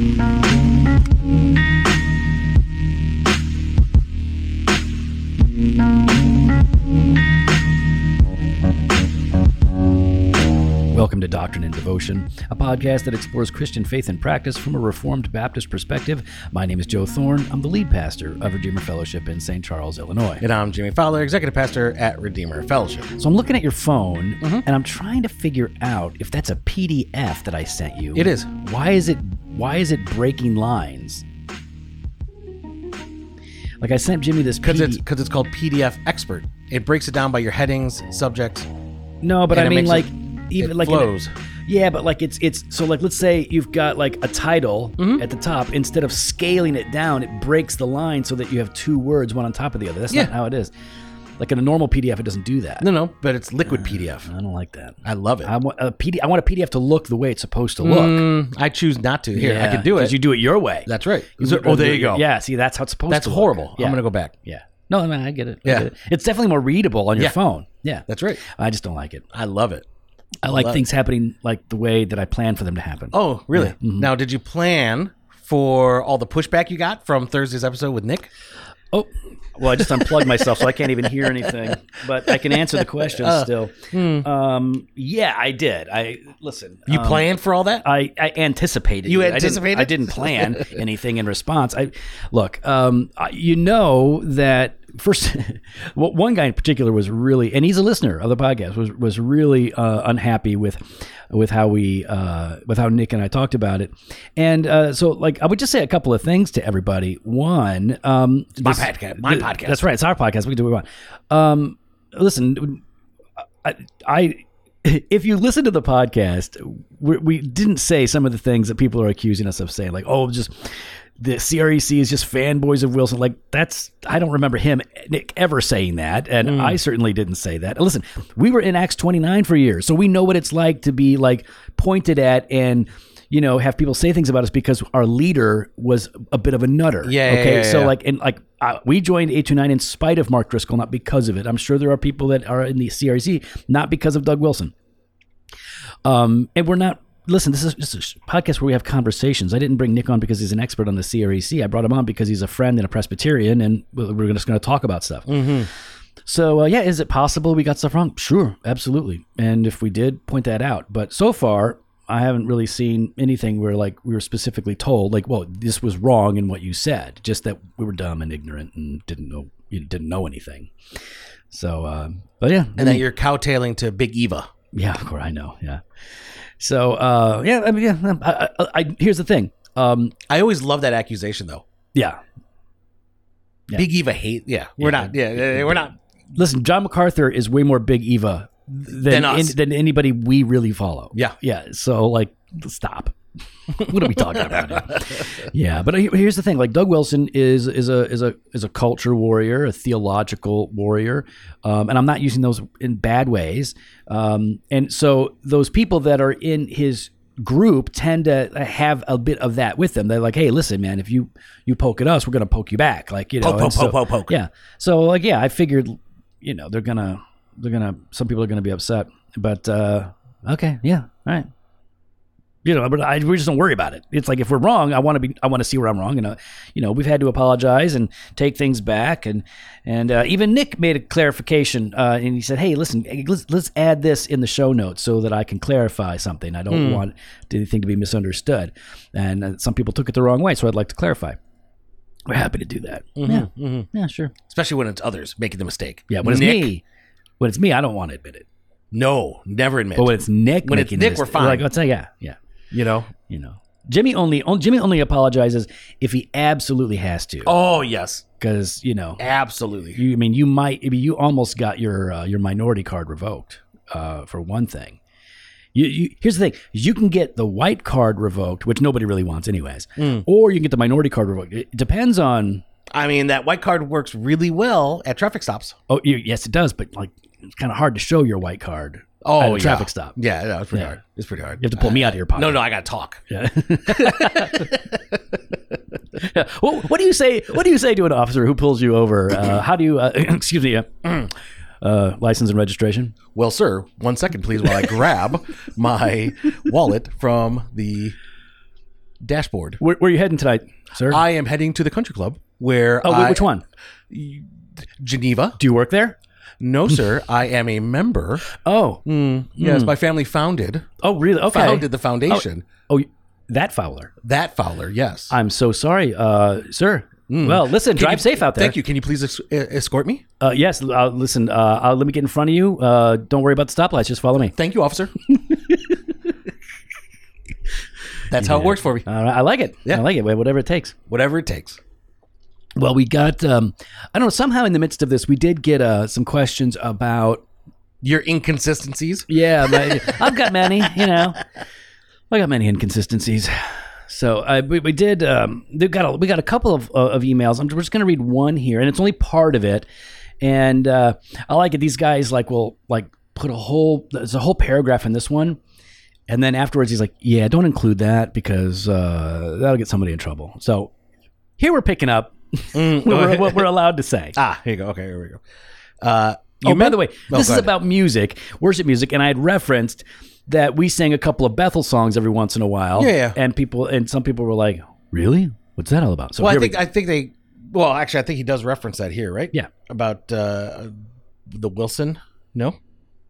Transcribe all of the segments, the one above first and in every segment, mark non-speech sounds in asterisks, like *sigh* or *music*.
Welcome to Doctrine and Devotion, a podcast that explores Christian faith and practice from a Reformed Baptist perspective. My name is Joe Thorn. I'm the lead pastor of Redeemer Fellowship in St. Charles, Illinois. And I'm Jimmy Fowler, Executive Pastor at Redeemer Fellowship. So I'm looking at your phone mm-hmm. and I'm trying to figure out if that's a PDF that I sent you. It is. Why is it why is it breaking lines? Like I sent Jimmy this Because it's, cause it's called PDF Expert. It breaks it down by your headings, subjects. No, but I mean like it- even it like a- yeah, but like it's it's so like let's say you've got like a title Mm-hmm. at the top instead of scaling it down, it breaks the line so that you have two words one on top of the other. That's not how it is. Like in a normal PDF, it doesn't do that. No, no, but it's liquid PDF. I don't like that. I love it. I want a PD. I want a PDF to look the way it's supposed to look. Mm, I choose not to. Here, I can do it. because you do it your way. That's right. So- oh, there you go. Yeah, see, that's how it's supposed That's to. That's horrible. Yeah. I'm going to go back. Yeah. No, I mean, I get it. I Yeah. get it. It's definitely more readable on your Yeah. phone. Yeah. That's right. I just don't like it. I love it. I like love things happening like the way that I plan for them to happen. Oh, really? Mm-hmm. Now, did you plan for all the pushback you got from Thursday's episode with Nick? Oh, well, I just unplugged myself, so I can't even hear anything. But I can answer the questions Uh, still. hmm. Um, yeah, I did. I listen. You um, planned for all that? I, I anticipated. You it. I didn't- anticipated? I didn't, plan *laughs* anything in response. I look. Um, you know that first. *laughs* well, one guy in particular was really, and he's a listener of the podcast. Was was really uh, unhappy with with how we uh, with how Nick and I talked about it. And uh, so, like, I would just say a couple of things to everybody. One, um, my this- podcast. My th- podcast. That's right. It's our podcast. We can do what we want. Um, listen, I, I *laughs* if you listen to the podcast, we, we didn't say some of the things that people are accusing us of saying, like, oh, just the CREC is just fanboys of Wilson. Like that's I don't remember him Nick ever saying that, and I certainly didn't say that. Listen, we were in Acts twenty nine for years, so we know what it's like to be like pointed at and. You know, have people say things about us because our leader was a bit of a nutter. Yeah, yeah, Okay. yeah, so yeah. like, and like, uh, we joined eight two nine in spite of Mark Driscoll, not because of it. I'm sure there are people that are in the CRC not because of Doug Wilson. Um, and we're not. Listen, this is just a podcast where we have conversations. I didn't bring Nick on because he's an expert on the CREC. I brought him on because he's a friend and a Presbyterian, and we're just going to talk about stuff. So uh, yeah, is it possible we got stuff wrong? Sure, absolutely. And if we did, point that out. But so far, I haven't really seen anything where like we were specifically told, like, well, this was wrong in what you said. Just that we were dumb and ignorant and didn't know you didn't know anything. So, uh, but yeah, and that you're cowtailing to Big Eva. yeah, of course I know. Yeah. So uh, yeah, I mean, yeah. I, I, I, here's the thing. Um, I always love that accusation, though. yeah. Yeah. Big Eva hate. Yeah, we're Yeah. not. Yeah, yeah, we're not. Listen, John MacArthur is way more Big Eva than Than us. than anybody we really follow. Yeah. Yeah. So like, stop. *laughs* what are we talking about? Yeah, but here's the thing: like Doug Wilson is is a is a is a culture warrior, a theological warrior, um, and I'm not using those in bad ways. Um, and so those people that are in his group tend to have a bit of that with them. They're like, "Hey, listen, man, if you you poke at us, we're gonna poke you back." Like you know, Poke, poke, so- poke, poke, poke. Yeah. So like, yeah, I figured, you know, they're gonna they're gonna some people are gonna be upset, but uh, okay, yeah, all right. You know, but I, we just don't worry about it. It's like if we're wrong, I want to be, I want to see where I'm wrong, and uh, you know, we've had to apologize and take things back, and and uh, even Nick made a clarification, uh, and he said, "Hey, listen, let's let's add this in the show notes so that I can clarify something. I don't want anything to be misunderstood." And uh, some people took it the wrong way, so I'd like to clarify. We're happy to do that. Yeah, yeah, sure. Especially when it's others making the mistake. Yeah, when it's me, when it's me, I don't want to admit it. No, never admit. But when it's Nick, When it's Nick, we're fine. Like, let's say, yeah, yeah, you know. you know, Jimmy only, on- Jimmy only apologizes if he absolutely has to, Oh yes, because you know, absolutely. you, I mean, you might, I mean, you almost got your uh, your minority card revoked uh, for one thing. You, you, here's the thing: you can get the white card revoked, which nobody really wants, anyways, Hmm. or you can get the minority card revoked. It depends on. I mean, that white card works really well at traffic stops. Oh, yes, it does, but like, it's kind of hard to show your white card Oh, at a yeah. traffic stop. Yeah, no, it's pretty Yeah. hard. It's pretty hard. You have to pull me out of your pocket. No, no, I got to talk. Yeah. *laughs* *laughs* well, what do you say? What do you say to an officer who pulls you over? Uh, how do you? Uh, *clears throat* excuse me. Uh, *clears throat* uh, license and registration. Well, sir, one second, please, while I grab *laughs* my wallet from the dashboard. Where, where are you heading tonight, sir? I am heading to the country club where oh, I, which one? Geneva. Do you work there? No, sir. I am a member. Oh, Yes, my family founded oh, really? Okay. founded the foundation. Oh, you- that Fowler. That Fowler, yes. I'm so sorry, uh, sir. Well, listen, Can drive you- safe out there. Thank you. Can you please escort me? Uh, yes, uh, listen. Uh, let me get in front of you. Uh, don't worry about the stoplights. Just follow me. Thank you, officer. *laughs* That's how it works for me. I like it. Yeah. I like it. Whatever it takes. Whatever it takes. Well, we got. Um, I don't know. Somehow, in the midst of this, we did get uh, some questions about. Your inconsistencies. Yeah, my, I've got many. You know, I got many inconsistencies. So uh, we, we did. Um, we got a, we got a couple of uh, of emails. I'm just going to read one here, and it's only part of it. And uh, I like it. These guys like will like put a whole. There's a whole paragraph in this one. And then afterwards, he's like, "Yeah, don't include that because uh, that'll get somebody in trouble." So here we're picking up *laughs* what, we're, what we're allowed to say. Ah, here you go. Okay, here we go. Uh, you oh, by the way, Oh, this is ahead. about music, worship music, and I had referenced that we sang a couple of Bethel songs every once in a while. Yeah, yeah. And people and some people were like, "Really? What's that all about?" So Well, I think I think they. Well, actually, I think he does reference that here, right? Yeah. About uh, the Wilson. No.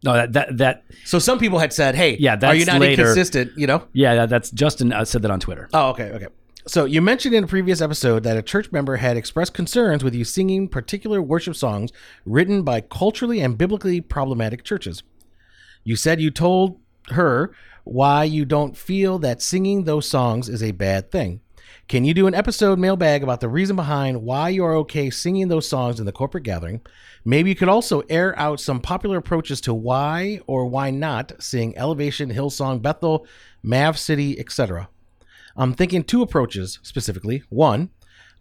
no, that that that So some people had said, "Hey, Yeah, are you that's not later. inconsistent?" You know. yeah, that, that's Justin uh, said that on Twitter. Oh, okay, okay. So you mentioned in a previous episode that a church member had expressed concerns with you singing particular worship songs written by culturally and biblically problematic churches. You said you told her why you don't feel that singing those songs is a bad thing. Can you do an episode mailbag about the reason behind why you are okay singing those songs in the corporate gathering? Maybe you could also air out some popular approaches to why or why not sing Elevation, Hillsong, Bethel, Mav City, etc. I'm thinking two approaches specifically. One,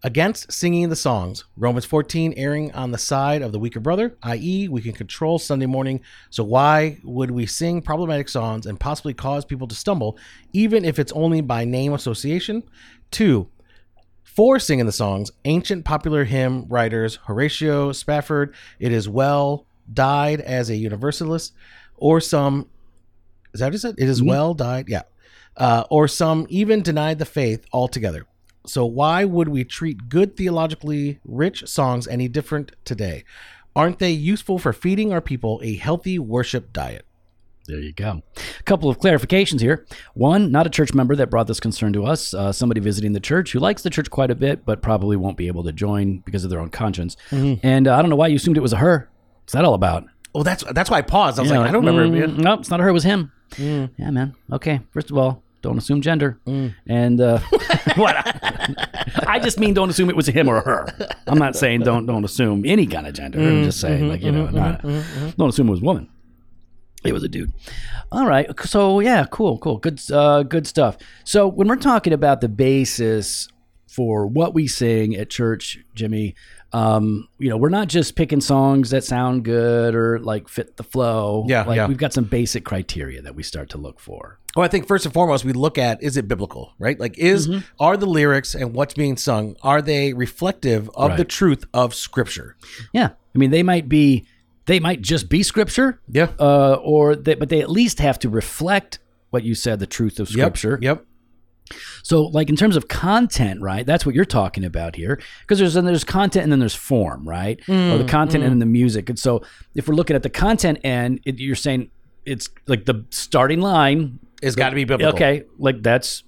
against singing the songs. Romans 14 erring on the side of the weaker brother, i.e., we can control Sunday morning. So why would we sing problematic songs and possibly cause people to stumble, even if it's only by name association? Two, for singing the songs, ancient popular hymn writers Horatio Spafford, It Is Well, died as a universalist, or some, is that what it said? It is mm-hmm. well, died, yeah. Uh, or some even denied the faith altogether. So why would we treat good theologically rich songs any different today? Aren't they useful for feeding our people a healthy worship diet? There you go. A couple of clarifications here. One, not a church member that brought this concern to us. Uh, somebody visiting the church who likes the church quite a bit, but probably won't be able to join because of their own conscience. And uh, I don't know why you assumed it was a her. What's that all about? Oh, that's that's why I paused. I was Yeah, like, I don't remember. mm. No, it's not a her. It was him. Mm. Yeah, man. Okay. First of all, don't assume gender. Mm. And uh, *laughs* what? *laughs* I just mean don't assume it was a him or a her. I'm not saying don't don't assume any kind of gender. I'm mm. just saying like you mm-hmm, know, mm-hmm, not, mm-hmm, don't assume it was a woman. It was a dude. All right. So yeah, cool, cool, good, uh, good stuff. So when we're talking about the basis for what we sing at church, Jimmy, um, you know, we're not just picking songs that sound good or like fit the flow. Yeah, like yeah. we've got some basic criteria that we start to look for. Well, I think first and foremost, we look at is it biblical, right? Like, is Mm-hmm. are the lyrics and what's being sung are they reflective of the truth of Scripture? Yeah, I mean, they might be, they might just be scripture, Yeah. uh, or they, but they at least have to reflect what you said, the truth of Yep. scripture. Yep. So, like in terms of content, right? That's what you're talking about here, because there's and there's content and then there's form, right? or the content and then the music. And so, if we're looking at the content end, it, you're saying it's like the starting line. It's got to be biblical. Okay, like that's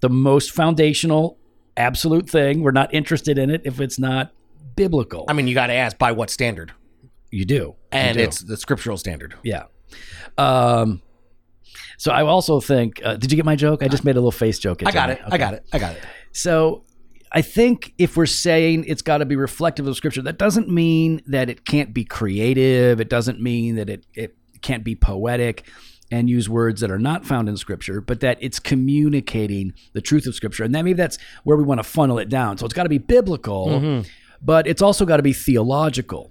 the most foundational, absolute thing. We're not interested in it if it's not biblical. I mean, you got to ask by what standard, you do, You and do. it's the scriptural standard. Yeah. Um, so I also think, uh, did you get my joke? I just made a little face joke. at I got it. I got it. I got it. So I think if we're saying it's got to be reflective of scripture, that doesn't mean that it can't be creative. It doesn't mean that it, it can't be poetic and use words that are not found in scripture, but that it's communicating the truth of scripture. And that maybe that's where we want to funnel it down. So it's got to be biblical, but it's also got to be theological.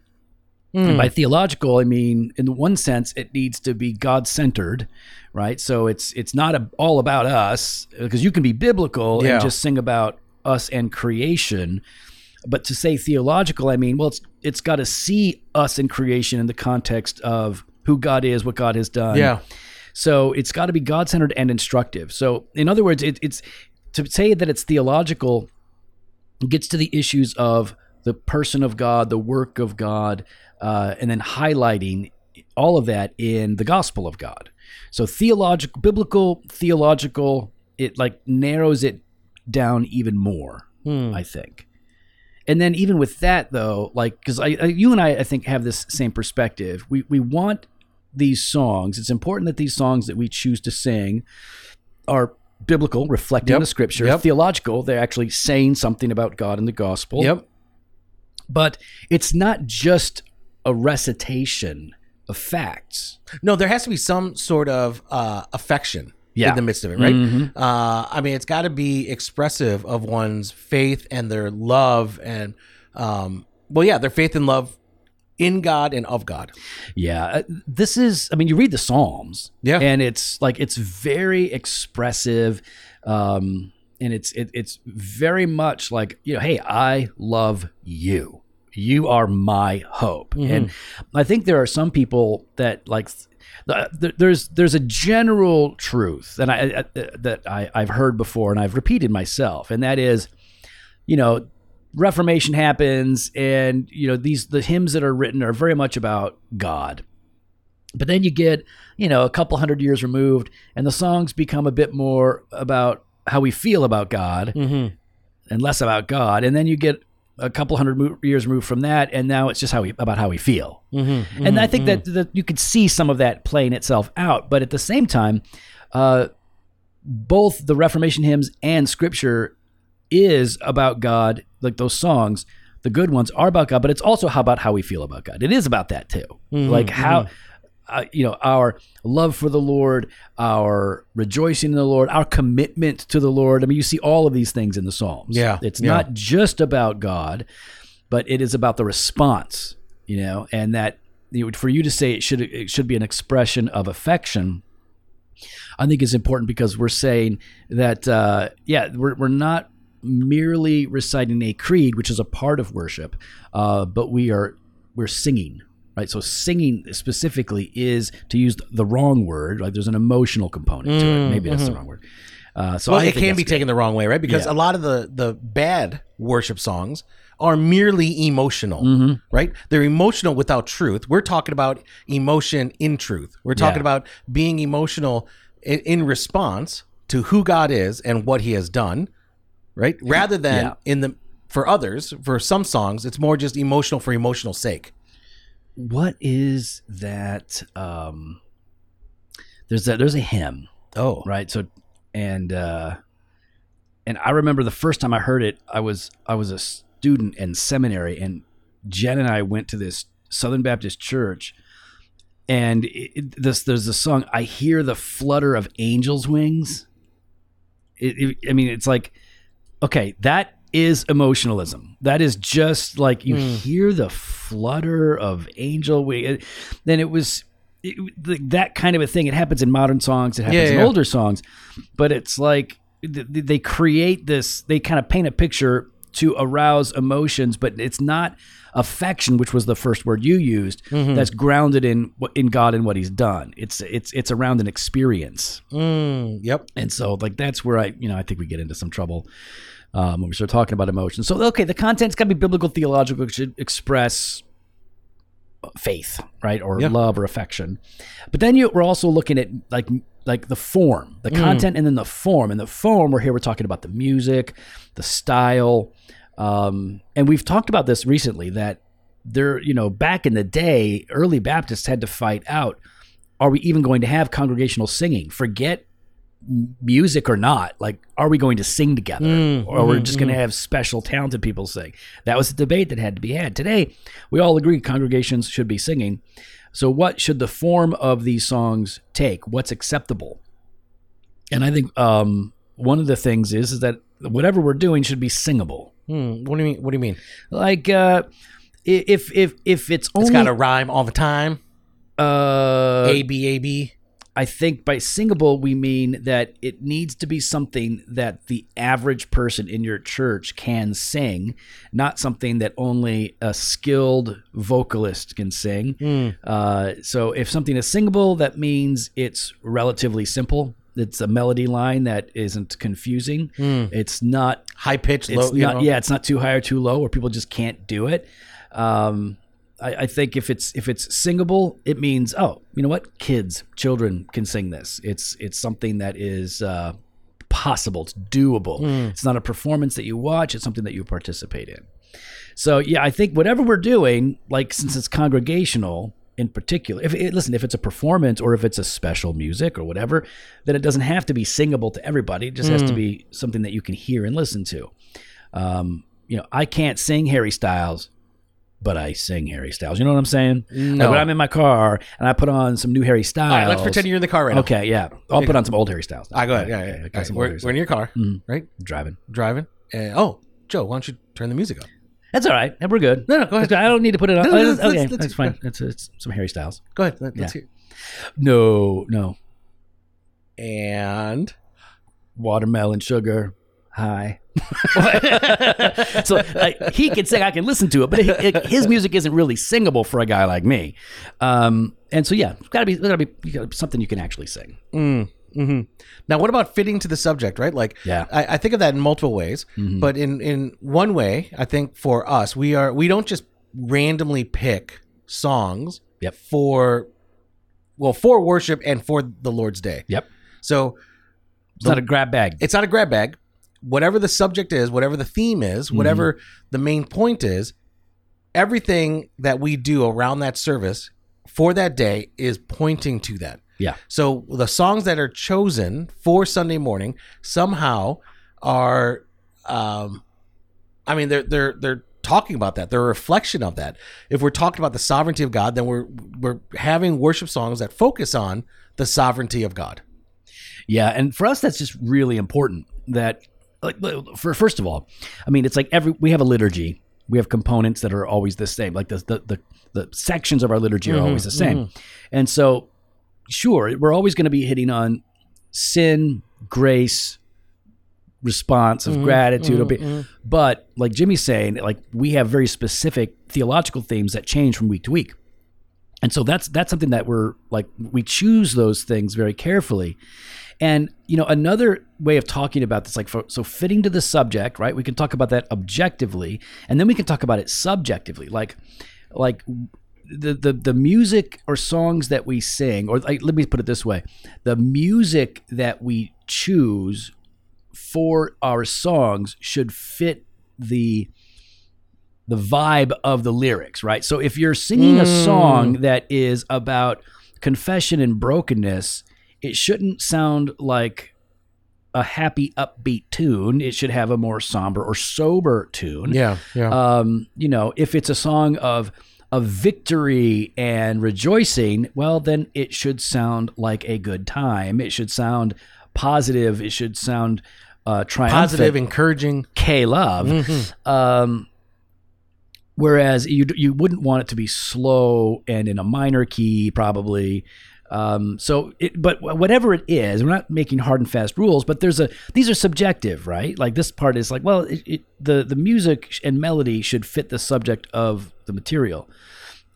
And by theological, I mean in one sense it needs to be God centered, right? So it's it's not a, all about us because you can be biblical Yeah. and just sing about us and creation, but to say theological, I mean, well, it's it's got to see us in creation in the context of who God is, what God has done. Yeah. So it's got to be God centered and instructive. So in other words, it, it's to say that it's theological gets to the issues of the person of God, the work of God, uh, and then highlighting all of that in the gospel of God. So theological, biblical, theological, it like narrows it down even more. Hmm. I think. And then even with that though, like because I, I, you and I, I think have this same perspective. We we want these songs. It's important that these songs that we choose to sing are biblical, reflecting Yep. the scripture, Yep. theological. They're actually saying something about God and the gospel. Yep. But it's not just a recitation of facts. No, there has to be some sort of uh, affection Yeah. in the midst of it, right? Mhm. Uh, I mean, it's got to be expressive of one's faith and their love, and um, well, yeah, their faith and love in God and of God. Yeah, uh, this is. I mean, you read the Psalms, Yeah. and it's like it's very expressive, um, and it's it, it's very much like you know, hey, I love you. You are my hope, mm-hmm. and I think there are some people that like. th- th- There's there's a general truth that I I- that I, I've heard before and I've repeated myself, and that is, you know, Reformation happens, and you know these the hymns that are written are very much about God. But then you get, you know, a couple hundred years removed, and the songs become a bit more about how we feel about God Mm-hmm. and less about God. And then you get a couple hundred mo- years removed from that, and now it's just how we about how we feel. Mm-hmm. And I think that, that you could see some of that playing itself out. But at the same time, uh, both the Reformation hymns and Scripture is about God. Like those songs, the good ones are about God, but it's also how about how we feel about God. It is about that too. Like how. Uh, you know our love for the Lord, our rejoicing in the Lord, our commitment to the Lord. I mean, you see all of these things in the Psalms. Yeah, it's yeah. not just about God, but it is about the response. You know, and that you know, for you to say it should it should be an expression of affection. I think is important because we're saying that uh, yeah, we're we're not merely reciting a creed, which is a part of worship, uh, but we are we're singing. Right, so singing specifically is to use the wrong word. Like there's an emotional component to it. Maybe that's the wrong word. Uh, so Well, I it can be that's taken the wrong way, right? Because Yeah. a lot of the the bad worship songs are merely emotional, Mm-hmm. right? They're emotional without truth. We're talking about emotion in truth. We're talking Yeah. about being emotional in, in response to who God is and what He has done, right? Rather than Yeah. in the for others, for some songs, it's more just emotional for emotional sake. What is that? Um, there's a, there's a hymn. Oh, right? So and uh and i remember the first time i heard it i was i was a student in seminary and jen and i went to this southern baptist church and it, it- this there's a song i hear the flutter of angels wings. It, it- i mean it's like okay that is emotionalism. That is just like you hear the flutter of angel wing then it was it, the- that kind of a thing. It happens in modern songs. It happens Yeah, in yeah. older songs. But it's like th- th- they create this they kind of paint a picture to arouse emotions but it's not affection which was the first word you used Mm-hmm. that's grounded in in God and what he's done. It's it's it's around an experience. Mm, yep. and so like that's where I you know I think we get into some trouble um, when we start talking about emotions. So okay the content's got to be biblical theological it should express faith right or Yeah. love or affection. But then you we're also looking at like like the form the content and then the form. And the form we're here we're talking about the music the style um, and we've talked about this recently that there you know back in the day early baptists had to fight out are we even going to have congregational singing? Forget music or not like are we going to sing together Mm, or we're just going to have special talented people sing that was a debate that had to be had today we all agree congregations should be singing so what should the form of these songs take what's acceptable and i think um, one of the things is, is that whatever we're doing should be singable Hmm, what do you mean? What do you mean? like uh, if if if it's only It's got to rhyme all the time. uh, A B A B. I think by singable we mean that it needs to be something that the average person in your church can sing, not something that only a skilled vocalist can sing. Uh, so if something is singable, that means it's relatively simple. it's a melody line that isn't confusing. It's not High pitched, low. you not know? yeah it's not too high or too low where people just can't do it um I, I think if it's if it's singable it means oh you know what? Kids children can sing this. It's it's something that is uh possible. It's doable. Hmm. it's not a performance that you watch. It's something that you participate in. So yeah i think whatever we're doing like since it's congregational in particular if it, listen if it's a performance or if it's a special music or whatever then it doesn't have to be singable to everybody. It just has Hmm. to be something that you can hear and listen to. Um, you know i can't sing harry styles but i sing harry styles you know what i'm saying No. Like when i'm in my car and i put on some new harry styles All right, let's pretend you're in the car right now. okay yeah i'll put on some old harry styles Ah, go ahead. Yeah, Okay, yeah. I Okay, some We're, we're in your car, Mhm. right? driving Driving. Oh, Joe, why don't you turn the music up? that's all right And we're good No, no, go ahead. i don't need to put it on No, no, let's- okay let's- let's- that's fine it's, it's some harry styles Go ahead. Let, us Yeah. hear. no no And watermelon sugar high *laughs* *laughs* so like, he can sing i can listen to it but it, it- his music isn't really singable for a guy like me um, and so yeah it's gotta be, it's gotta be gotta, something you can actually sing Mm, hmm Now, what about fitting to the subject, right? Like, Yeah. I, I think of that in multiple ways, Mhm. but in in one way, I think for us, we are we don't just randomly pick songs Yep. for well for worship and for the Lord's Day. Yep. So it's not a grab bag it's not a grab bag. Whatever the subject is, whatever the theme is, Mm-hmm. whatever the main point is, everything that we do around that service for that day is pointing to that. yeah So the songs that are chosen for Sunday morning somehow are, um, I mean, they're they're they're talking about that. They're a reflection of that. If we're talking about the sovereignty of God, then we're we're having worship songs that focus on the sovereignty of God. Yeah, and for us, that's just really important. That, like, for first of all, I mean, it's like every we have a liturgy. We have components that are always the same. Like the the the, the sections of our liturgy are always mm-hmm, the same. Mm-hmm. And so, sure, we're always going to be hitting on sin, grace, response of mm-hmm, gratitude. It'll be- But like Jimmy's saying, like we have very specific theological themes that change from week to week. And so that's that's something that we're like we choose those things very carefully. And you know another way of talking about this like for, so fitting to the subject, right? We can talk about that objectively and then we can talk about it subjectively. Like like the the the music or songs that we sing or like, let me put it this way. The music that we choose for our songs should fit the the vibe of the lyrics, right? So if you're singing a song mm. that is about confession and brokenness, it shouldn't sound like a happy upbeat tune. It should have a more somber or sober tune. Yeah, yeah. Um, you know, if it's a song of of victory and rejoicing, well, then it should sound like a good time. It should sound positive. It should sound uh, triumphant. Positive, encouraging. K love. Um, whereas you you wouldn't want it to be slow and in a minor key, probably. Um, so, it, but whatever it is, we're not making hard and fast rules. But there's a these are subjective, right? Like this part is like, well, it, it, the the music and melody should fit the subject of the material.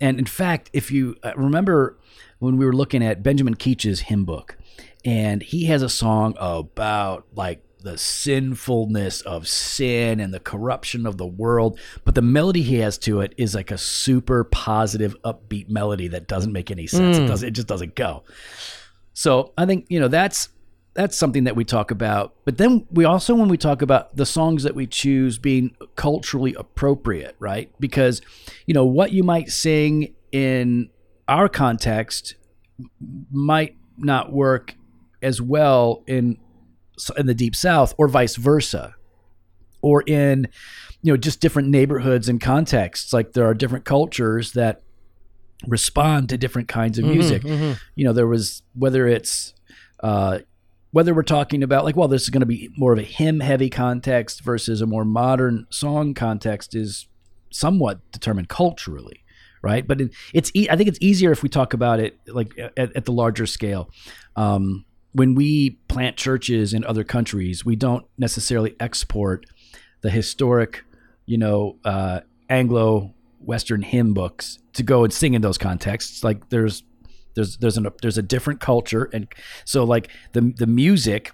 And in fact, if you uh, remember when we were looking at Benjamin Keach's hymn book, and he has a song about like the sinfulness of sin and the corruption of the world, but the melody he has to it is like a super positive, upbeat melody that doesn't make any sense. It hmm. does it just doesn't go. So I think you know that's that's something that we talk about. But then we also when we talk about the songs that we choose being culturally appropriate, right? Because you know what you might sing in our context might not work as well in in the deep south or vice versa or in you know just different neighborhoods and contexts. Like there are different cultures that respond to different kinds of music. you know there was whether it's uh whether we're talking about like well this is going to be more of a hymn heavy context versus a more modern song context is somewhat determined culturally right? But it, it's e- i think it's easier if we talk about it like at, at the larger scale. Um, when we plant churches in other countries we don't necessarily export the historic you know uh, anglo western hymn books to go and sing in those contexts like there's There's there's an there's a different culture, and so like the the music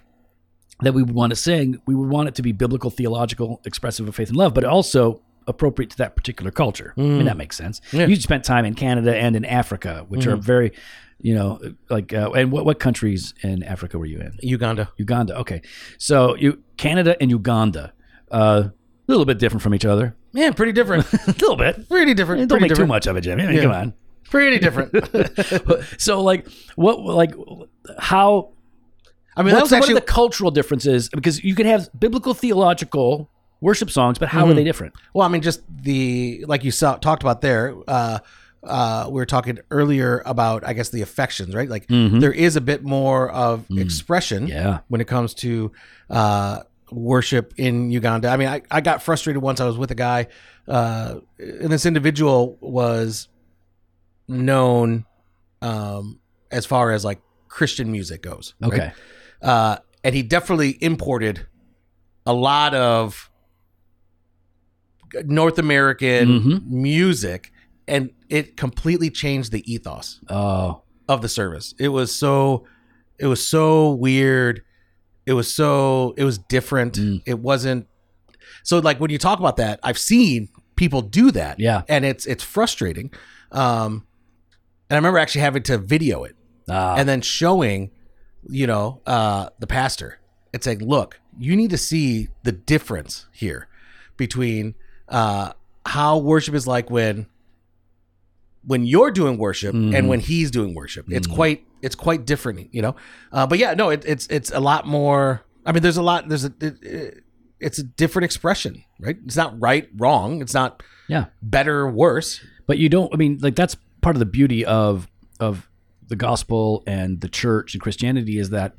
that we would want to sing, we would want it to be biblical, theological, expressive of faith and love, but also appropriate to that particular culture. I mean, that makes sense. Yeah. You spent time in Canada and in Africa, which are very, you know, like, uh, and what, what countries in Africa were you in? Uganda. Uganda. Okay. So you, Canada and Uganda, uh, a little bit different from each other. Yeah, pretty different. *laughs* a little bit. pretty different. Don't pretty make too much of it, Jimmy. I mean, Yeah. come on. Pretty different. *laughs* so like what like how I mean, what's, that's actually what are the cultural differences because you could have biblical theological worship songs but how are they different Well, I mean, just the like you saw talked about there. Uh, uh, we were talking earlier about, I guess, the affections, right? Like there is a bit more of expression, Yeah. when it comes to uh, worship in Uganda. I mean, I, I got frustrated once. I was with a guy, uh, and this individual was known um, as far as like Christian music goes. right? okay uh, and he definitely imported a lot of North American Mhm. music, and it completely changed the ethos oh of the service. It was so, it was so weird. It was so, it was different. Mm. It wasn't. So, like when you talk about that, I've seen people do that, yeah and it's it's frustrating. Um, and I remember actually having to video it Ah, and then showing, you know, uh, the pastor. It's like, look, you need to see the difference here between uh, how worship is like when when you're doing worship Mhm. and when he's doing worship. It's Mhm. quite it's quite different, you know. Uh, but yeah, no, it, it's it's a lot more. I mean, there's a lot. There's a it- it's a different expression, right? It's not right, wrong. It's not yeah better, worse. but you don't i mean like that's part of the beauty of of the gospel and the church and christianity is that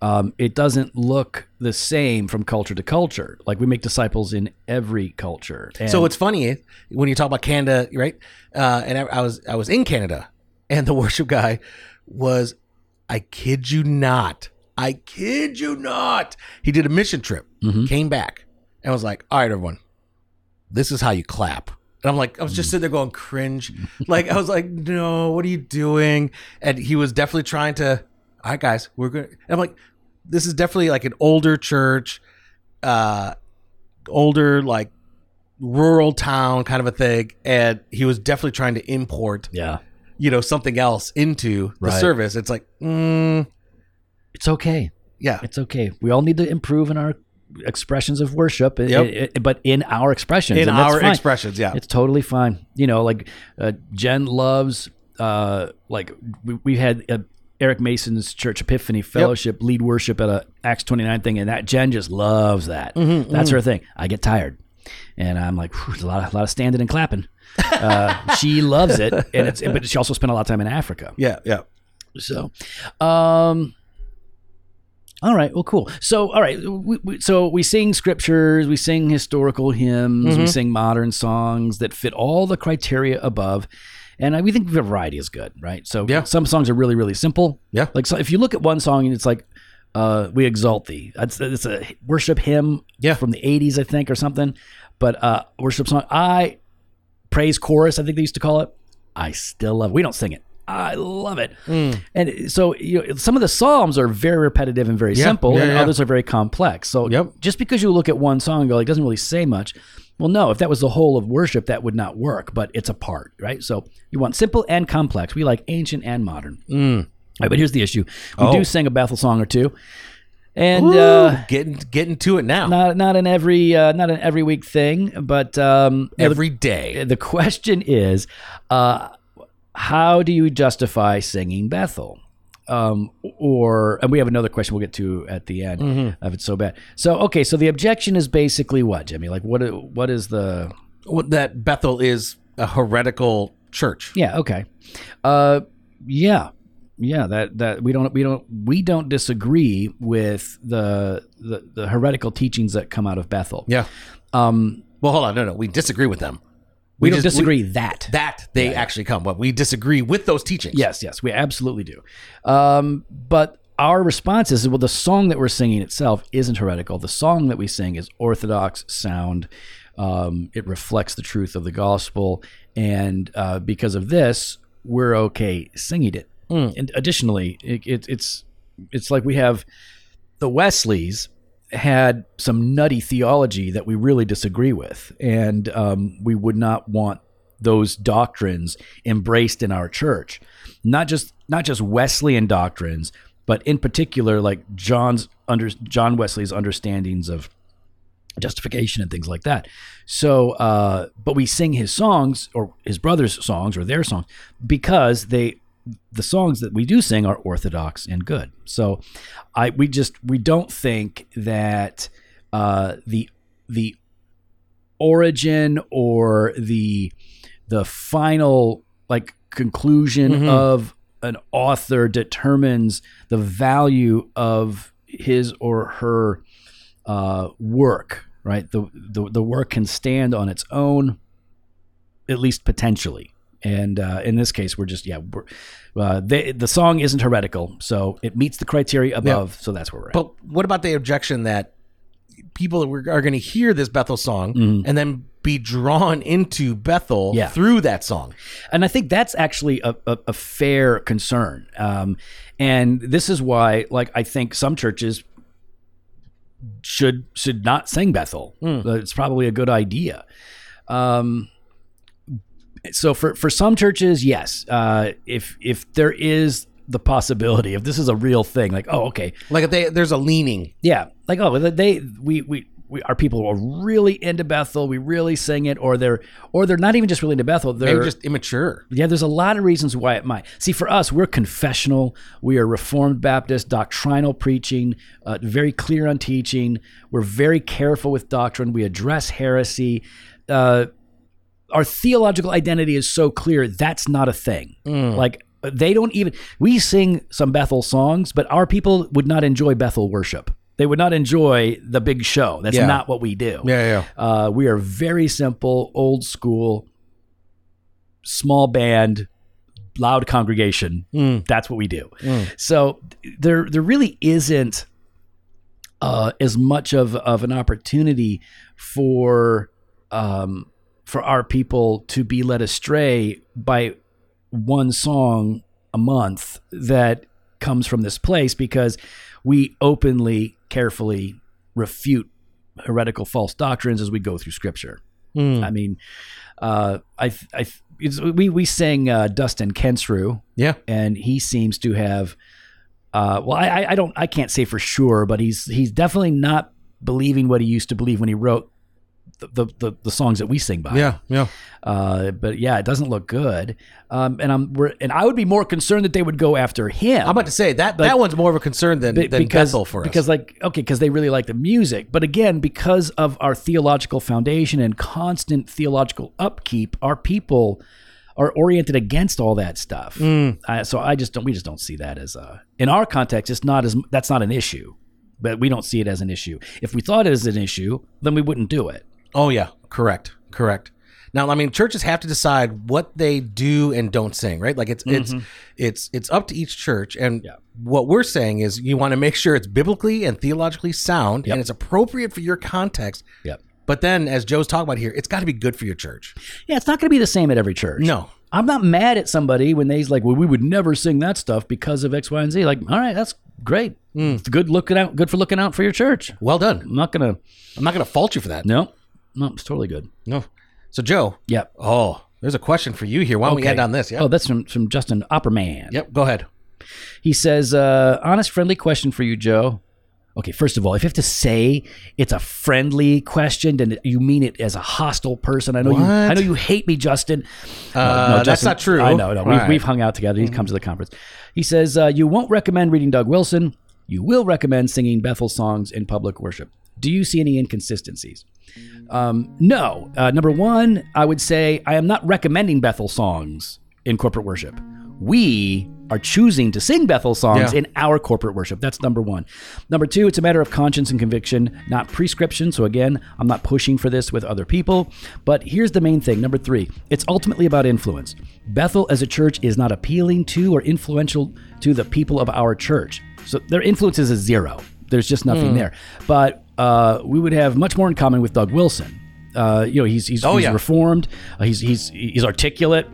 um, it doesn't look the same from culture to culture like we make disciples in every culture and So it's funny when you talk about Canada, right? Uh, and I, I was I was in Canada, and the *laughs* worship guy was, I kid you not, I kid you not. He did a mission trip, Mhm. came back, and was like, "All right, everyone, this is how you clap." And I'm like, I was just sitting there going cringe, like I was like, "No, what are you doing?" And he was definitely trying to, "All right, guys, we're going." And I'm like, "This is definitely like an older church." uh older like rural town kind of a thing and he was definitely trying to import yeah you know something else into the Right. service it's like mm, it's okay yeah It's okay. We all need to improve in our expressions of worship, Yep. i- i- but in our expressions. in and that's our fine. expressions yeah It's totally fine. You know, like uh, Jen loves, uh, like we, we had uh, Eric Mason's Church Epiphany Fellowship lead worship at a Acts 29 thing, and that Jen just loves that. Mm-hmm, That's her thing. I get tired. And I'm like, a lot, of, lot of standing and clapping. Uh, *laughs* she loves it, and it's. But she also spent a lot of time in Africa. yeah yeah So, um, all right. Well, cool. So, all right. We, we, so we sing scriptures, we sing historical hymns, we Mhm. sing modern songs that fit all the criteria above, and I, we think variety is good, right? So, Yeah. some songs are really, really simple. Yeah. Like, so if you look at one song and it's like, uh, "We exalt thee," that's it's a worship hymn, Yeah. from the '80s, I think, or something. But uh, worship song, I praise chorus, I think they used to call it. I still love. it. We don't sing it. I love it. Mm. And so you know, some of the psalms are very repetitive and very Yeah, simple, yeah, and yeah. others are very complex. So Yep. just because you look at one song and go, like, it doesn't really say much. Well, no, if that was the whole of worship, that would not work. But it's a part, right? So you want simple and complex. We like ancient and modern. Mm. All right, but here's the issue: we Oh. do sing a Bethel song or two, and uh, getting getting to it now not not an every uh, not an every week thing. But um, every day the question is, uh, how do you justify singing Bethel? Um, or and we have another question we'll get to at the end Mm-hmm. of it's so bad. So okay, so the objection is basically what, Jimmy? Like what? What is the? What- that Bethel is a heretical church Yeah, okay, uh, yeah, yeah. That that we don't we don't we don't disagree with the the, the heretical teachings that come out of Bethel. yeah Um, well hold on no no we disagree with them we, don't just- disagree that that they actually come but we disagree with those teachings Yes, yes, we absolutely do. Um, but our response is well, the song that we're singing itself isn't heretical. The song that we sing is orthodox, sound. Um, it reflects the truth of the gospel, and uh, because of this, we're okay singing it. And additionally, it, it, it's it's like we have the Wesleys had some nutty theology that we really disagree with, and um, we would not want those doctrines embraced in our church. Not just not just Wesleyan doctrines, but in particular, like John's under John Wesley's understandings of justification and things like that. So, uh, but we sing his songs or his brother's songs or their songs because they, the songs that we do sing are orthodox and good. So, I we just we don't think that uh, the the origin or the the final like conclusion of an author determines the value of his or her uh, work, right? The, the the work can stand on its own, at least potentially. And uh, in this case, we're just yeah, we're, uh, they, the song isn't heretical, so it meets the criteria above. So that's where we're at. But what about the objection that people are going to hear this Bethel song and then be drawn into Bethel Yeah. through that song? and I think that's actually a, a, a fair concern. Um, and this is why, like, I think some churches should should not sing Bethel. Uh, It's probably a good idea. Um, so for for some churches, yes, uh, if if there is the possibility, if this is a real thing, like, oh, okay, Like if they, there's a leaning. yeah, like oh, they we we. We, our people are really into Bethel. We really sing it, or they're, or they're not even just really into Bethel. They're Maybe just immature. yeah, there's a lot of reasons why it might. See, for us, we're confessional. We are Reformed Baptist, doctrinal preaching, uh, very clear on teaching. We're very careful with doctrine. We address heresy. Uh, our theological identity is so clear that's not a thing. Like they don't even. We sing some Bethel songs, but our people would not enjoy Bethel worship. They would not enjoy the big show. That's Yeah. not what we do. Yeah, yeah. Uh, we are very simple, old school, small band, loud congregation. That's what we do. So there, there really isn't uh, as much of, of an opportunity for um, for our people to be led astray by one song a month that comes from this place because we openly, carefully refute heretical false doctrines as we go through Scripture. I mean, uh, I, I, it's, we we sang uh, Dustin Kensrue, Yeah. and he seems to have. Uh, well, I, I- I don't, I can't say for sure, but he's he's definitely not believing what he used to believe when he wrote the the, the, songs that we sing by. Yeah. Yeah. Uh, but yeah, it doesn't look good. Um, and I'm we're, and I would be more concerned that they would go after him. I'm about to say that that one's more of a concern than, than because Bethel for us. because like okay because they really like the music but again because of our theological foundation and constant theological upkeep our people are oriented against all that stuff Mm. uh, so i just don't we just don't see that as a in our context it's not as that's not an issue but we don't see it as an issue if we thought it as an issue then we wouldn't do it Oh yeah, correct, correct. Now, I mean, churches have to decide what they do and don't sing, right? Like it's it's it's it's up to each church, and Mm-hmm. Yeah. what we're saying is you want to make sure it's biblically and theologically sound, Yep. and it's appropriate for your context. yep But then, as Joe's talking about here, it's got to be good for your church. yeah it's not going to be the same at every church No, I'm not mad at somebody when they's like, well, we would never sing that stuff because of X, Y, and Z. Like, all right, that's great. It's good looking out, good for looking out for your church. well done. I'm not gonna. I'm not going to fault you for that. No, no, it's totally good. No. So, Joe, Yep. oh, there's a question for you here. Why don't we Okay. end on this? Yeah. Oh, that's from from Justin Opperman. Yep. Go ahead. He says, uh, honest, friendly question for you, Joe. Okay, first of all, if you have to say it's a friendly question, then you mean it as a hostile person. I know you. What? I know you hate me, Justin. No, Uh, no, that's not true. I know. No, we've, right. we've hung out together. He comes to the conference. He says uh, you won't recommend reading Doug Wilson. You will recommend singing Bethel songs in public worship. Do you see any inconsistencies? Um, no. Uh, number one, I would say I am not recommending Bethel songs in corporate worship. We are choosing to sing Bethel songs Yeah. in our corporate worship. That's number one. Number two, it's a matter of conscience and conviction, not prescription. So again, I'm not pushing for this with other people. But here's the main thing. Number three, it's ultimately about influence. Bethel as a church is not appealing to or influential to the people of our church. So their influence is a zero. There's just nothing there. But uh, we would have much more in common with Doug Wilson. Uh, you know, he's he's, Oh, he's yeah. reformed. Uh, he's he's he's articulate.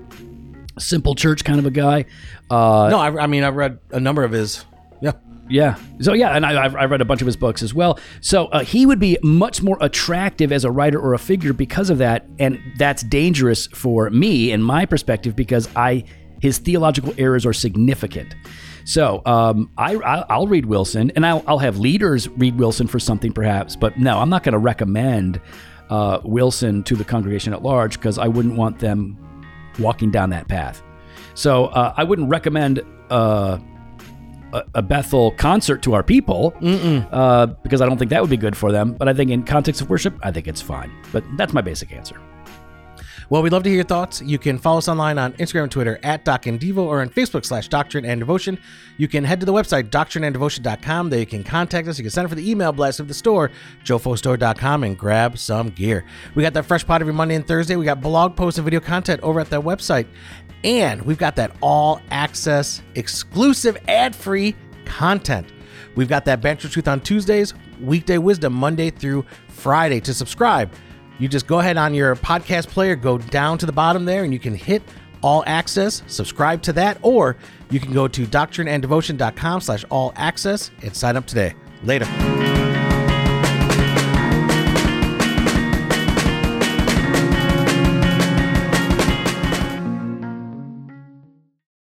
simple church kind of a guy. Uh, no, I, I mean I've read a number of his. Yeah. Yeah. So yeah, and I, I've, I've read a bunch of his books as well. So uh, he would be much more attractive as a writer or a figure because of that, and that's dangerous for me in my perspective because I his theological errors are significant. So um, I, I will read Wilson, and I'll, I'll have leaders read Wilson for something perhaps, but no, I'm not going to recommend uh, Wilson to the congregation at large because I wouldn't want them walking down that path. So uh, I wouldn't recommend. Uh, a, a Bethel concert to our people uh, because I don't think that would be good for them. But I think in context of worship, I think it's fine. But that's my basic answer. Well, we'd love to hear your thoughts. You can follow us online on Instagram and Twitter at Doc and Devo or on Facebook slash Doctrine and Devotion. You can head to the website, doctrineanddevotion.com. There you can contact us. You can sign up for the email blast of the store, jofostore.com, and grab some gear. We got that fresh pot every Monday and Thursday. We got blog posts and video content over at that website. And we've got that all access, exclusive, ad free content. We've got that Banter Truth on Tuesdays, Weekday Wisdom Monday through Friday. To subscribe, you just go ahead on your podcast player, go down to the bottom there, and you can hit all access, subscribe to that, or you can go to doctrineanddevotion.com slash all access and sign up today. Later.